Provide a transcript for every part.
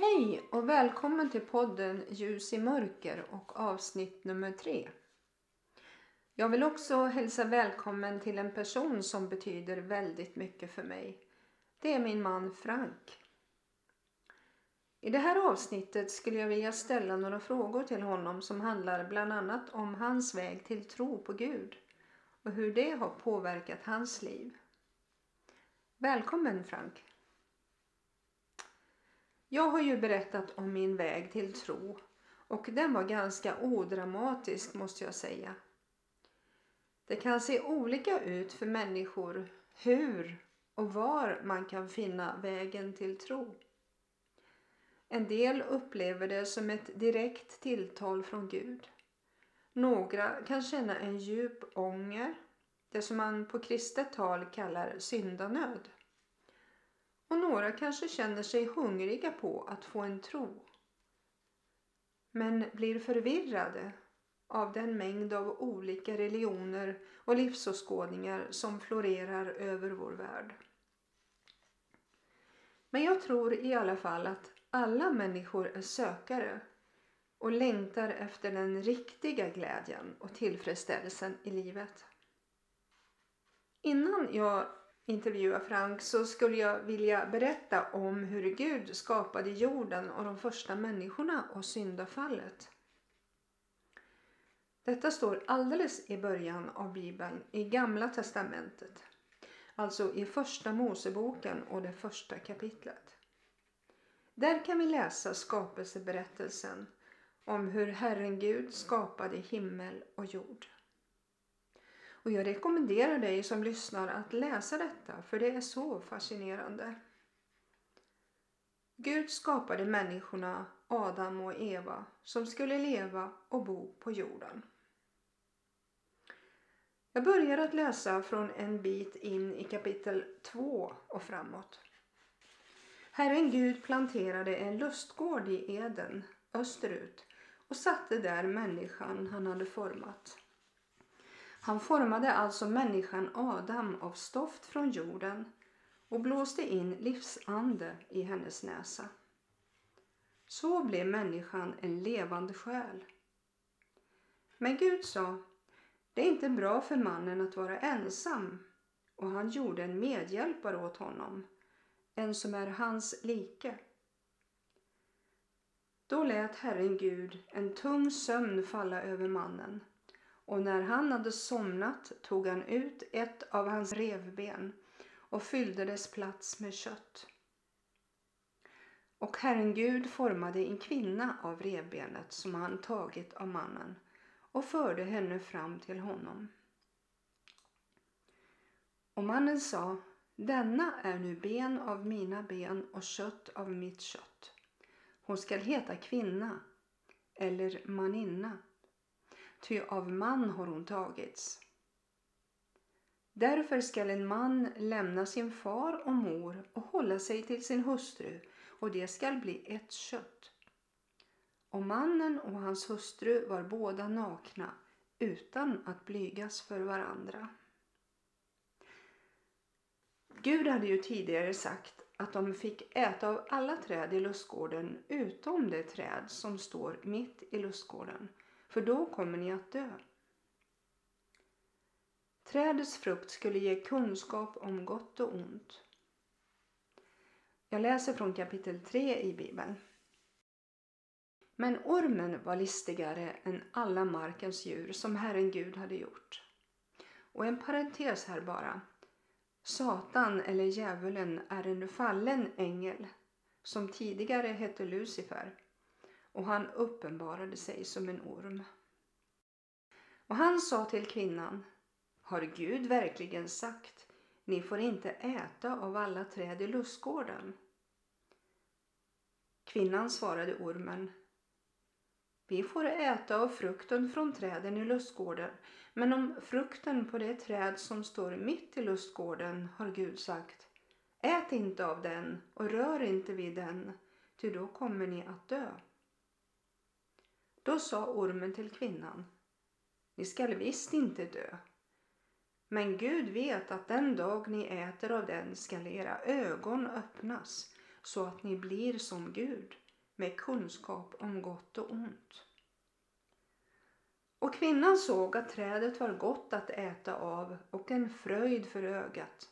Hej och välkommen till podden Ljus i mörker och avsnitt nummer tre. Jag vill också hälsa välkommen till en person som betyder väldigt mycket för mig. Det är min man Frank. I det här avsnittet skulle jag vilja ställa några frågor till honom som handlar bland annat om hans väg till tro på Gud och hur det har påverkat hans liv. Välkommen Frank! Jag har ju berättat om min väg till tro och den var ganska odramatisk måste jag säga. Det kan se olika ut för människor hur och var man kan finna vägen till tro. En del upplever det som ett direkt tilltal från Gud. Några kan känna en djup ånger, det som man på kristet tal kallar syndanöd. Och några kanske känner sig hungriga på att få en tro. Men blir förvirrade av den mängd av olika religioner och livsåskådningar som florerar över vår värld. Men jag tror i alla fall att alla människor är sökare och längtar efter den riktiga glädjen och tillfredsställelsen i livet. Innan jag intervjua Frank så skulle jag vilja berätta om hur Gud skapade jorden och de första människorna och syndafallet. Detta står alldeles i början av Bibeln i Gamla Testamentet. Alltså i Första Moseboken och det första kapitlet. Där kan vi läsa skapelseberättelsen om hur Herren Gud skapade himmel och jord. Och jag rekommenderar dig som lyssnar att läsa detta för det är så fascinerande. Gud skapade människorna Adam och Eva som skulle leva och bo på jorden. Jag börjar att läsa från en bit in i kapitel 2 och framåt. Herren Gud planterade en lustgård i Eden österut och satte där människan han hade format. Han formade alltså människan Adam av stoft från jorden och blåste in livsande i hennes näsa. Så blev människan en levande själ. Men Gud sa, det är inte bra för mannen att vara ensam och han gjorde en medhjälpare åt honom, en som är hans like. Då lät Herren Gud en tung sömn falla över mannen och när han hade somnat tog han ut ett av hans revben och fyllde dess plats med kött. Och Herren Gud formade en kvinna av revbenet som han tagit av mannen och förde henne fram till honom. Och mannen sa, denna är nu ben av mina ben och kött av mitt kött. Hon skall heta kvinna eller maninna ty av man har hon tagits. Därför skall en man lämna sin far och mor och hålla sig till sin hustru och det skall bli ett kött. Och mannen och hans hustru var båda nakna utan att blygas för varandra. Gud hade ju tidigare sagt att de fick äta av alla träd i lustgården utom det träd som står mitt i lustgården för då kommer ni att dö. Trädets frukt skulle ge kunskap om gott och ont. Jag läser från kapitel 3 i Bibeln. Men ormen var listigare än alla markens djur som Herren Gud hade gjort. Och en parentes här bara. Satan eller djävulen är en fallen ängel som tidigare hette Lucifer och han uppenbarade sig som en orm. Och han sa till kvinnan, har Gud verkligen sagt, ni får inte äta av alla träd i lustgården? Kvinnan svarade ormen, vi får äta av frukten från träden i lustgården, men om frukten på det träd som står mitt i lustgården har Gud sagt, ät inte av den och rör inte vid den, ty då kommer ni att dö. Då sa ormen till kvinnan, ni skall visst inte dö. Men Gud vet att den dag ni äter av den skall era ögon öppnas så att ni blir som Gud, med kunskap om gott och ont. Och kvinnan såg att trädet var gott att äta av och en fröjd för ögat.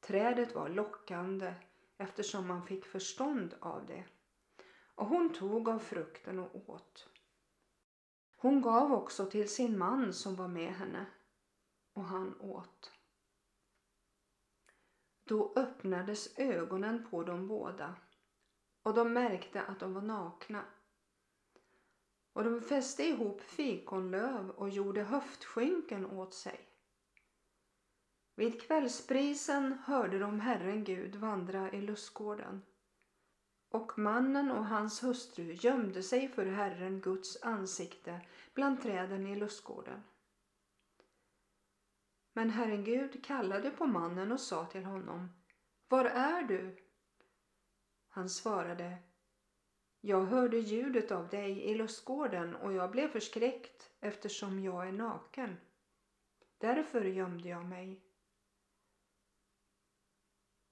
Trädet var lockande eftersom man fick förstånd av det. Och hon tog av frukten och åt. Hon gav också till sin man som var med henne och han åt. Då öppnades ögonen på dem båda och de märkte att de var nakna. Och de fäste ihop fikonlöv och gjorde höftskynken åt sig. Vid kvällsprisen hörde de Herren Gud vandra i lustgården. Och mannen och hans hustru gömde sig för Herren Guds ansikte bland träden i lustgården. Men Herren Gud kallade på mannen och sa till honom Var är du? Han svarade Jag hörde ljudet av dig i lustgården och jag blev förskräckt eftersom jag är naken. Därför gömde jag mig.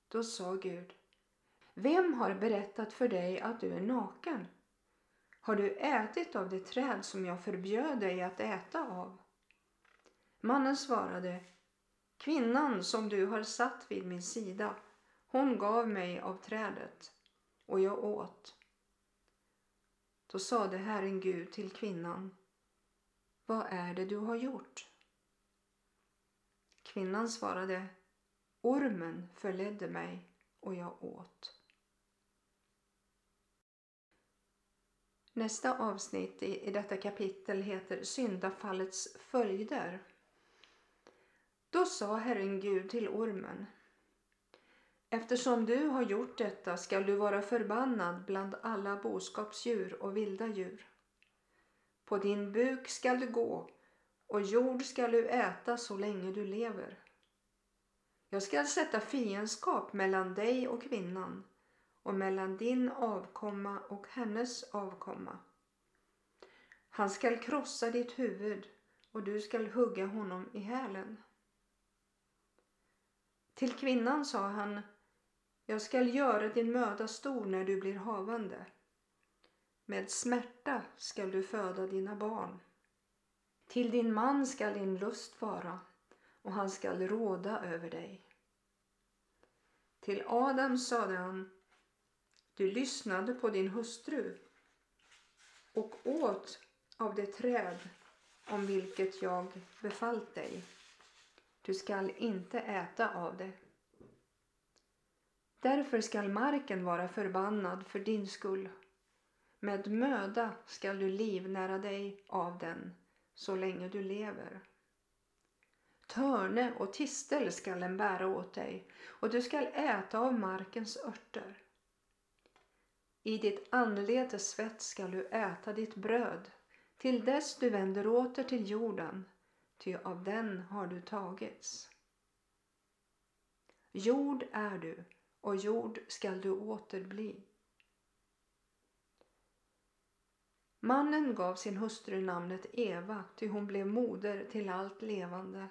Då sa Gud vem har berättat för dig att du är naken? Har du ätit av det träd som jag förbjöd dig att äta av? Mannen svarade Kvinnan som du har satt vid min sida, hon gav mig av trädet och jag åt. Då sade Herren Gud till kvinnan Vad är det du har gjort? Kvinnan svarade Ormen förledde mig och jag åt. Nästa avsnitt i detta kapitel heter Syndafallets följder. Då sa Herren Gud till ormen Eftersom du har gjort detta skall du vara förbannad bland alla boskapsdjur och vilda djur. På din buk skall du gå och jord skall du äta så länge du lever. Jag skall sätta fiendskap mellan dig och kvinnan och mellan din avkomma och hennes avkomma. Han skall krossa ditt huvud och du skall hugga honom i hälen. Till kvinnan sa han Jag skall göra din möda stor när du blir havande. Med smärta skall du föda dina barn. Till din man skall din lust vara och han skall råda över dig. Till Adam sade han du lyssnade på din hustru och åt av det träd om vilket jag befallt dig. Du skall inte äta av det. Därför skall marken vara förbannad för din skull. Med möda skall du livnära dig av den så länge du lever. Törne och tistel skall den bära åt dig och du skall äta av markens örter. I ditt anletes svett skall du äta ditt bröd till dess du vänder åter till jorden ty av den har du tagits. Jord är du och jord skall du åter bli. Mannen gav sin hustru namnet Eva, ty hon blev moder till allt levande.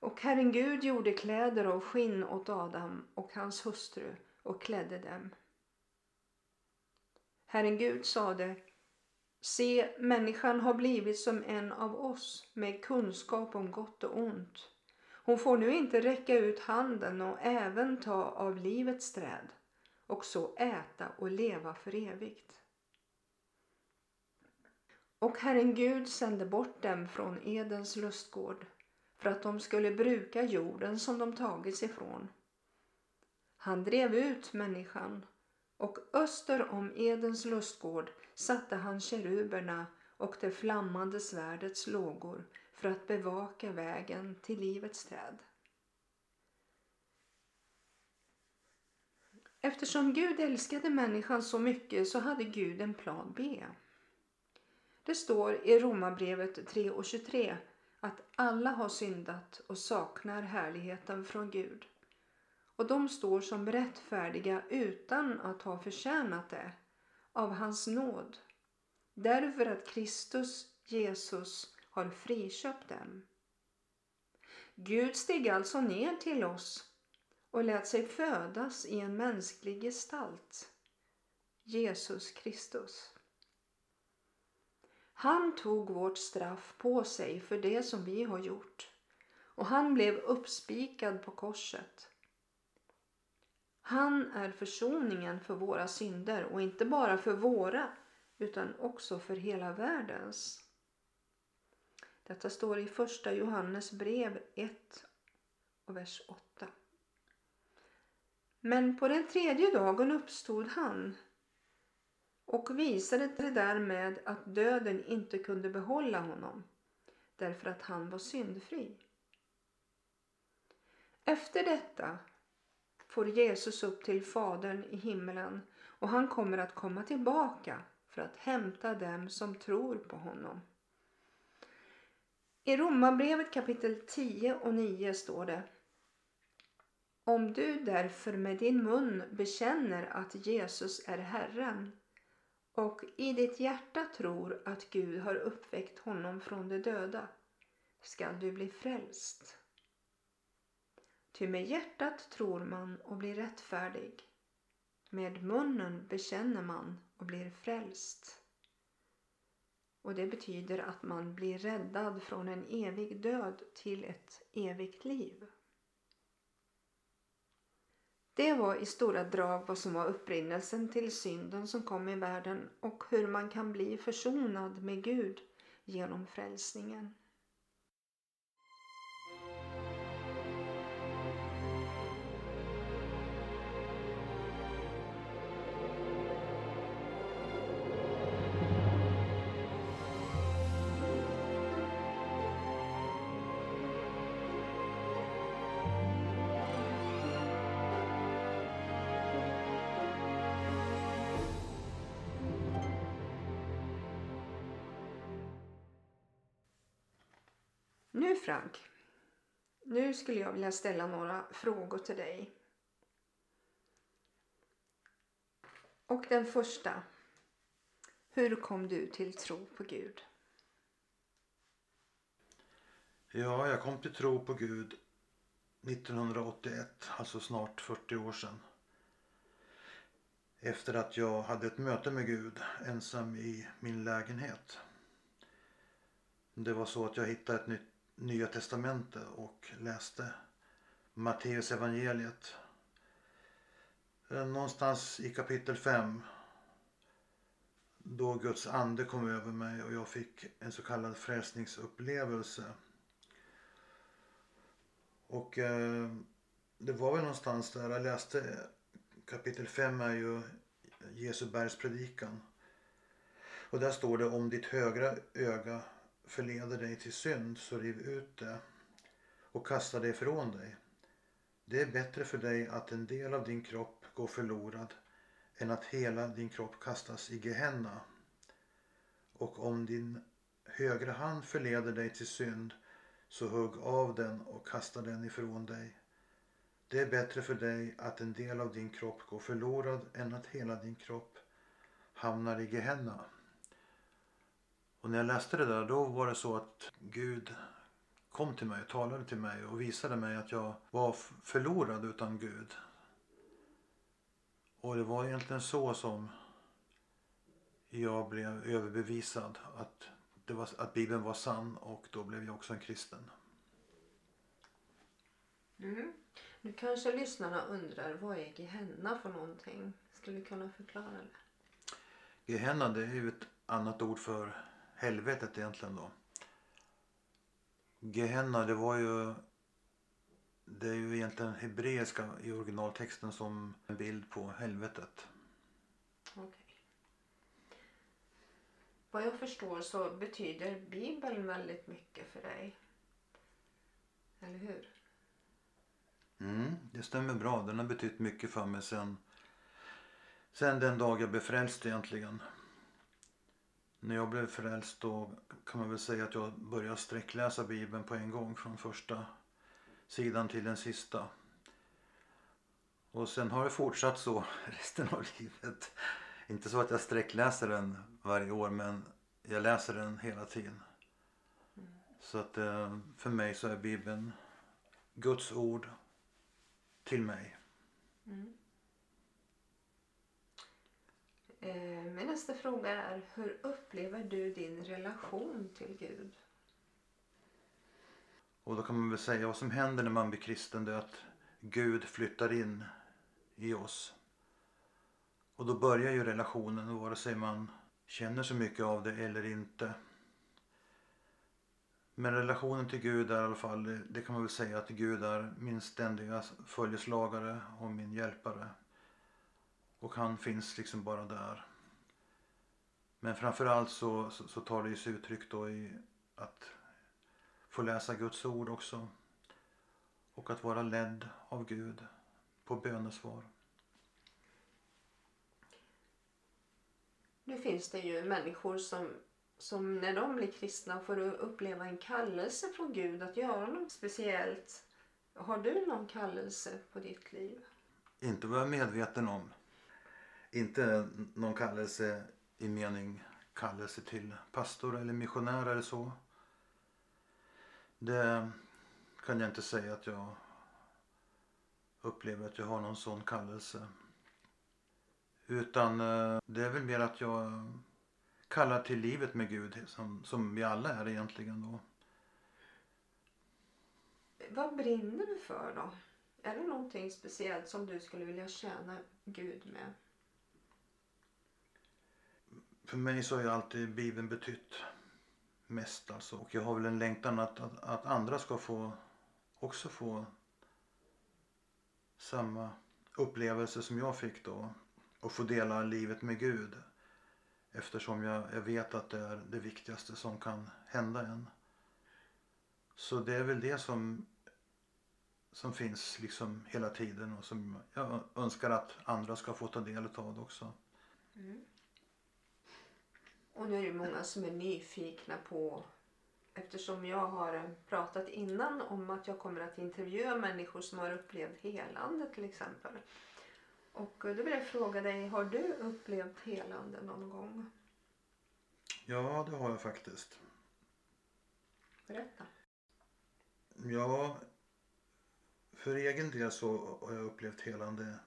Och Herren Gud gjorde kläder av skinn åt Adam och hans hustru och klädde dem. Herren Gud sade Se, människan har blivit som en av oss med kunskap om gott och ont. Hon får nu inte räcka ut handen och även ta av livets träd och så äta och leva för evigt. Och Herren Gud sände bort dem från Edens lustgård för att de skulle bruka jorden som de tagits ifrån. Han drev ut människan och öster om Edens lustgård satte han keruberna och det flammande svärdets lågor för att bevaka vägen till livets träd. Eftersom Gud älskade människan så mycket så hade Gud en plan B. Det står i Romarbrevet 3 och 23 att alla har syndat och saknar härligheten från Gud. Och de står som rättfärdiga utan att ha förtjänat det av hans nåd. Därför att Kristus, Jesus, har friköpt dem. Gud steg alltså ner till oss och lät sig födas i en mänsklig gestalt. Jesus Kristus. Han tog vårt straff på sig för det som vi har gjort och han blev uppspikad på korset. Han är försoningen för våra synder och inte bara för våra utan också för hela världens. Detta står i första Johannes brev 1 och vers 8. Men på den tredje dagen uppstod han och visade det därmed att döden inte kunde behålla honom därför att han var syndfri. Efter detta får Jesus upp till Fadern i himlen och han kommer att komma tillbaka för att hämta dem som tror på honom. I Romarbrevet kapitel 10 och 9 står det Om du därför med din mun bekänner att Jesus är Herren och i ditt hjärta tror att Gud har uppväckt honom från de döda skall du bli frälst. Ty med hjärtat tror man och blir rättfärdig. Med munnen bekänner man och blir frälst. Och det betyder att man blir räddad från en evig död till ett evigt liv. Det var i stora drag vad som var upprinnelsen till synden som kom i världen och hur man kan bli försonad med Gud genom frälsningen. Frank, nu skulle jag vilja ställa några frågor till dig. Och den första. Hur kom du till tro på Gud? Ja, jag kom till tro på Gud 1981, alltså snart 40 år sedan. Efter att jag hade ett möte med Gud ensam i min lägenhet. Det var så att jag hittade ett nytt Nya Testamentet och läste Matteus evangeliet. Eh, någonstans i kapitel 5 då Guds ande kom över mig och jag fick en så kallad frälsningsupplevelse. Och eh, det var väl någonstans där jag läste kapitel 5 är ju Jesu bergspredikan. Och där står det om ditt högra öga förleder dig till synd så riv ut det och kasta det ifrån dig. Det är bättre för dig att en del av din kropp går förlorad än att hela din kropp kastas i Gehenna. Och om din högra hand förleder dig till synd så hugg av den och kasta den ifrån dig. Det är bättre för dig att en del av din kropp går förlorad än att hela din kropp hamnar i Gehenna. Och när jag läste det där då var det så att Gud kom till mig, talade till mig och visade mig att jag var förlorad utan Gud. Och det var egentligen så som jag blev överbevisad att, det var, att Bibeln var sann och då blev jag också en kristen. Mm. Nu kanske lyssnarna undrar vad är Gehenna för någonting? Skulle du kunna förklara det? Gehenna det är ju ett annat ord för helvetet egentligen då. Gehenna det var ju det är ju egentligen hebreiska i originaltexten som en bild på helvetet. Okej. Vad jag förstår så betyder Bibeln väldigt mycket för dig. Eller hur? Mm, det stämmer bra. Den har betytt mycket för mig sen, sen den dag jag blev frälst egentligen. När jag blev frälst då kan man väl säga att jag började sträckläsa Bibeln på en gång från första sidan till den sista. Och sen har det fortsatt så resten av livet. Inte så att jag sträckläser den varje år men jag läser den hela tiden. Så att eh, för mig så är Bibeln Guds ord till mig. Mm. Eh, Eh, min nästa fråga är, hur upplever du din relation till Gud? Och då kan man väl säga vad som händer när man blir kristen det är att Gud flyttar in i oss. Och då börjar ju relationen vare sig man känner så mycket av det eller inte. Men relationen till Gud är i alla fall, det, kan man väl säga att Gud är min ständiga följeslagare och min hjälpare. Och han finns liksom bara där. Men framförallt så, så, så tar det sig uttryck då i att få läsa Guds ord också. Och att vara ledd av Gud på bönesvar. Nu finns det ju människor som, som när de blir kristna får uppleva en kallelse från Gud att göra något speciellt. Har du någon kallelse på ditt liv? Inte vad jag är medveten om. Inte någon kallelse i mening kallelse till pastor eller missionär eller så. Det kan jag inte säga att jag upplever att jag har någon sån kallelse. Utan eh, det är väl mer att jag kallar till livet med Gud som, som vi alla är egentligen då. Vad brinner du för då? Är det någonting speciellt som du skulle vilja tjäna Gud med? För mig så har ju alltid Bibeln betytt mest alltså. Och jag har väl en längtan att, att, att andra ska få också få samma upplevelse som jag fick då. Och få dela livet med Gud. Eftersom jag, jag vet att det är det viktigaste som kan hända en. Så det är väl det som, som finns liksom hela tiden och som jag önskar att andra ska få ta del av också. Mm. Och nu är det många som är nyfikna på Eftersom jag har pratat innan om att jag kommer att intervjua människor som har upplevt helande till exempel. Och då vill jag fråga dig, har du upplevt helande någon gång? Ja, det har jag faktiskt. Berätta. Ja, för egen del så har jag upplevt helande.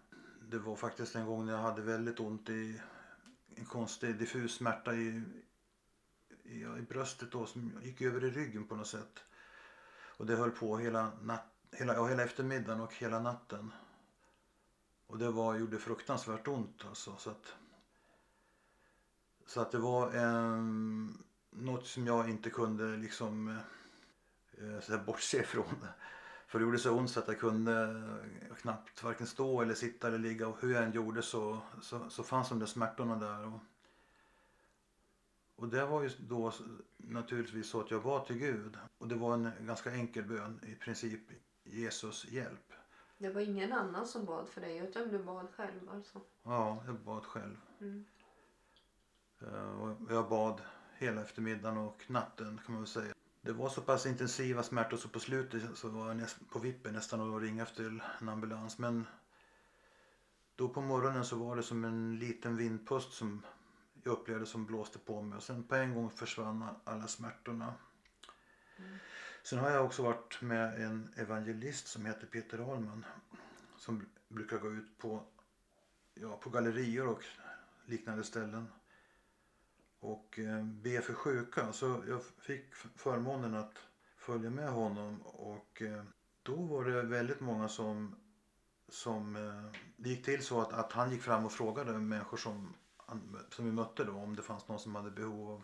Det var faktiskt en gång när jag hade väldigt ont i konstig diffus smärta i, i, i bröstet då som gick över i ryggen på något sätt. Och det höll på hela, nat, hela, ja, hela eftermiddagen och hela natten. Och det var, gjorde fruktansvärt ont alltså. Så att, så att det var eh, något som jag inte kunde liksom eh, så bortse ifrån. För det gjorde så ont så att jag kunde knappt varken stå eller sitta eller ligga och hur jag än gjorde så, så, så fanns de där smärtorna där. Och, och det var ju då naturligtvis så att jag var till Gud. Och det var en ganska enkel bön i princip. Jesus hjälp. Det var ingen annan som bad för dig utan du bad själv alltså? Ja, jag bad själv. Mm. Eh, och jag bad hela eftermiddagen och natten kan man väl säga. Det var så pass intensiva smärtor så på slutet så var jag näst, på vippen nästan att ringa efter en ambulans. Men då på morgonen så var det som en liten vindpust som jag upplevde som blåste på mig och sen på en gång försvann alla smärtorna. Mm. Sen har jag också varit med en evangelist som heter Peter Ahlman som brukar gå ut på, ja, på gallerier och liknande ställen och eh, be för sjuka. Så jag fick förmånen att följa med honom och eh, då var det väldigt många som, som det gick till så att, att han gick fram och frågade människor som, som vi mötte då om det fanns någon som hade behov av,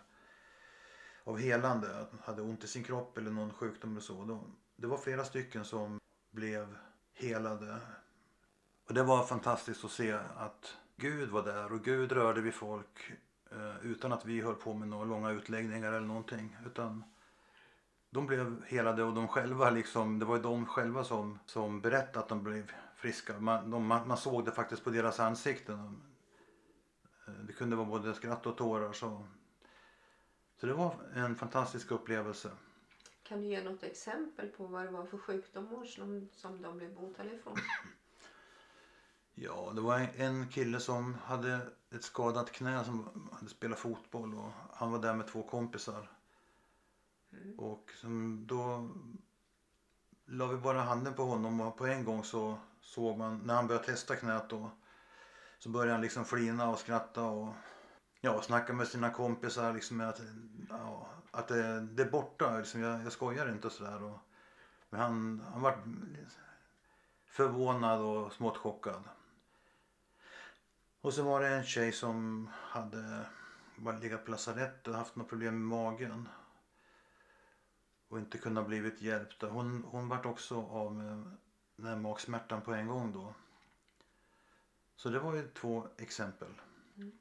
av helande, att hade ont i sin kropp eller någon sjukdom eller så. Då, det var flera stycken som blev helade. Och det var fantastiskt att se att Gud var där och Gud rörde vid folk utan att vi höll på med några långa utläggningar eller någonting. Utan de blev helade och de själva liksom, det var ju de själva som, som berättade att de blev friska. Man, de, man såg det faktiskt på deras ansikten. Eh, det kunde vara både skratt och tårar. Så, så det var en fantastisk upplevelse. Kan du ge något exempel på vad det var för sjukdomar som, som de blev botade ifrån? Ja, det var en kille som hade ett skadat knä som hade spelat fotboll och han var där med två kompisar. Mm. Och då la vi bara handen på honom och på en gång så såg man när han började testa knät då så började han liksom flina och skratta och ja, snacka med sina kompisar liksom att, ja, att det, det är borta. Liksom, jag, jag skojar inte och sådär. Men han, han var förvånad och smått chockad. Och så var det en tjej som hade bara legat på lasarett och haft något problem med magen. Och inte kunnat blivit hjälpt. Hon, hon vart också av med den här magsmärtan på en gång då. Så det var ju två exempel. Mm.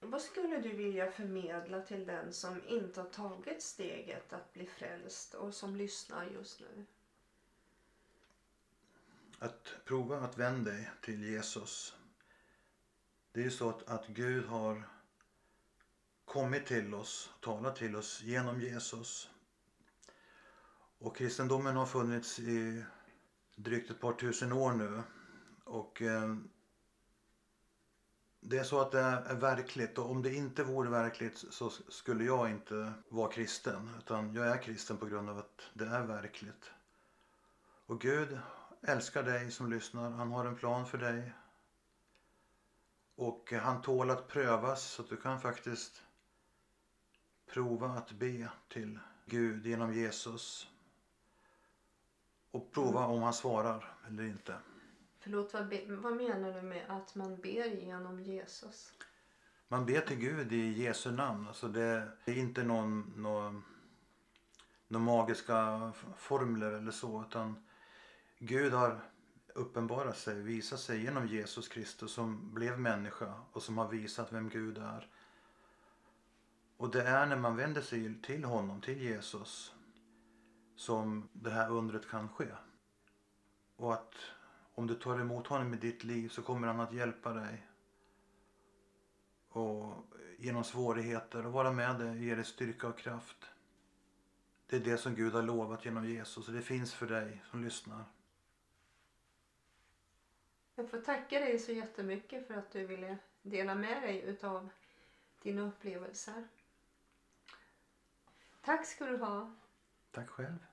Vad skulle du vilja förmedla till den som inte har tagit steget att bli frälst och som lyssnar just nu? Att prova att vända dig till Jesus. Det är ju så att, att Gud har kommit till oss, talat till oss genom Jesus. Och kristendomen har funnits i drygt ett par tusen år nu. Och eh, det är så att det är verkligt och om det inte vore verkligt så skulle jag inte vara kristen. Utan jag är kristen på grund av att det är verkligt. Och Gud älskar dig som lyssnar. Han har en plan för dig. Och han tål att prövas så att du kan faktiskt prova att be till Gud genom Jesus. Och prova om han svarar eller inte. Förlåt, vad, be, vad menar du med att man ber genom Jesus? Man ber till Gud i Jesu namn. Alltså det är inte någon, någon, någon magiska formler eller så. Utan Gud har uppenbarat sig, visat sig genom Jesus Kristus som blev människa och som har visat vem Gud är. Och det är när man vänder sig till honom, till Jesus, som det här undret kan ske. Och att om du tar emot honom i ditt liv så kommer han att hjälpa dig. Och genom svårigheter och vara med dig, ge dig styrka och kraft. Det är det som Gud har lovat genom Jesus och det finns för dig som lyssnar. Jag får tacka dig så jättemycket för att du ville dela med dig utav dina upplevelser. Tack ska du ha. Tack själv.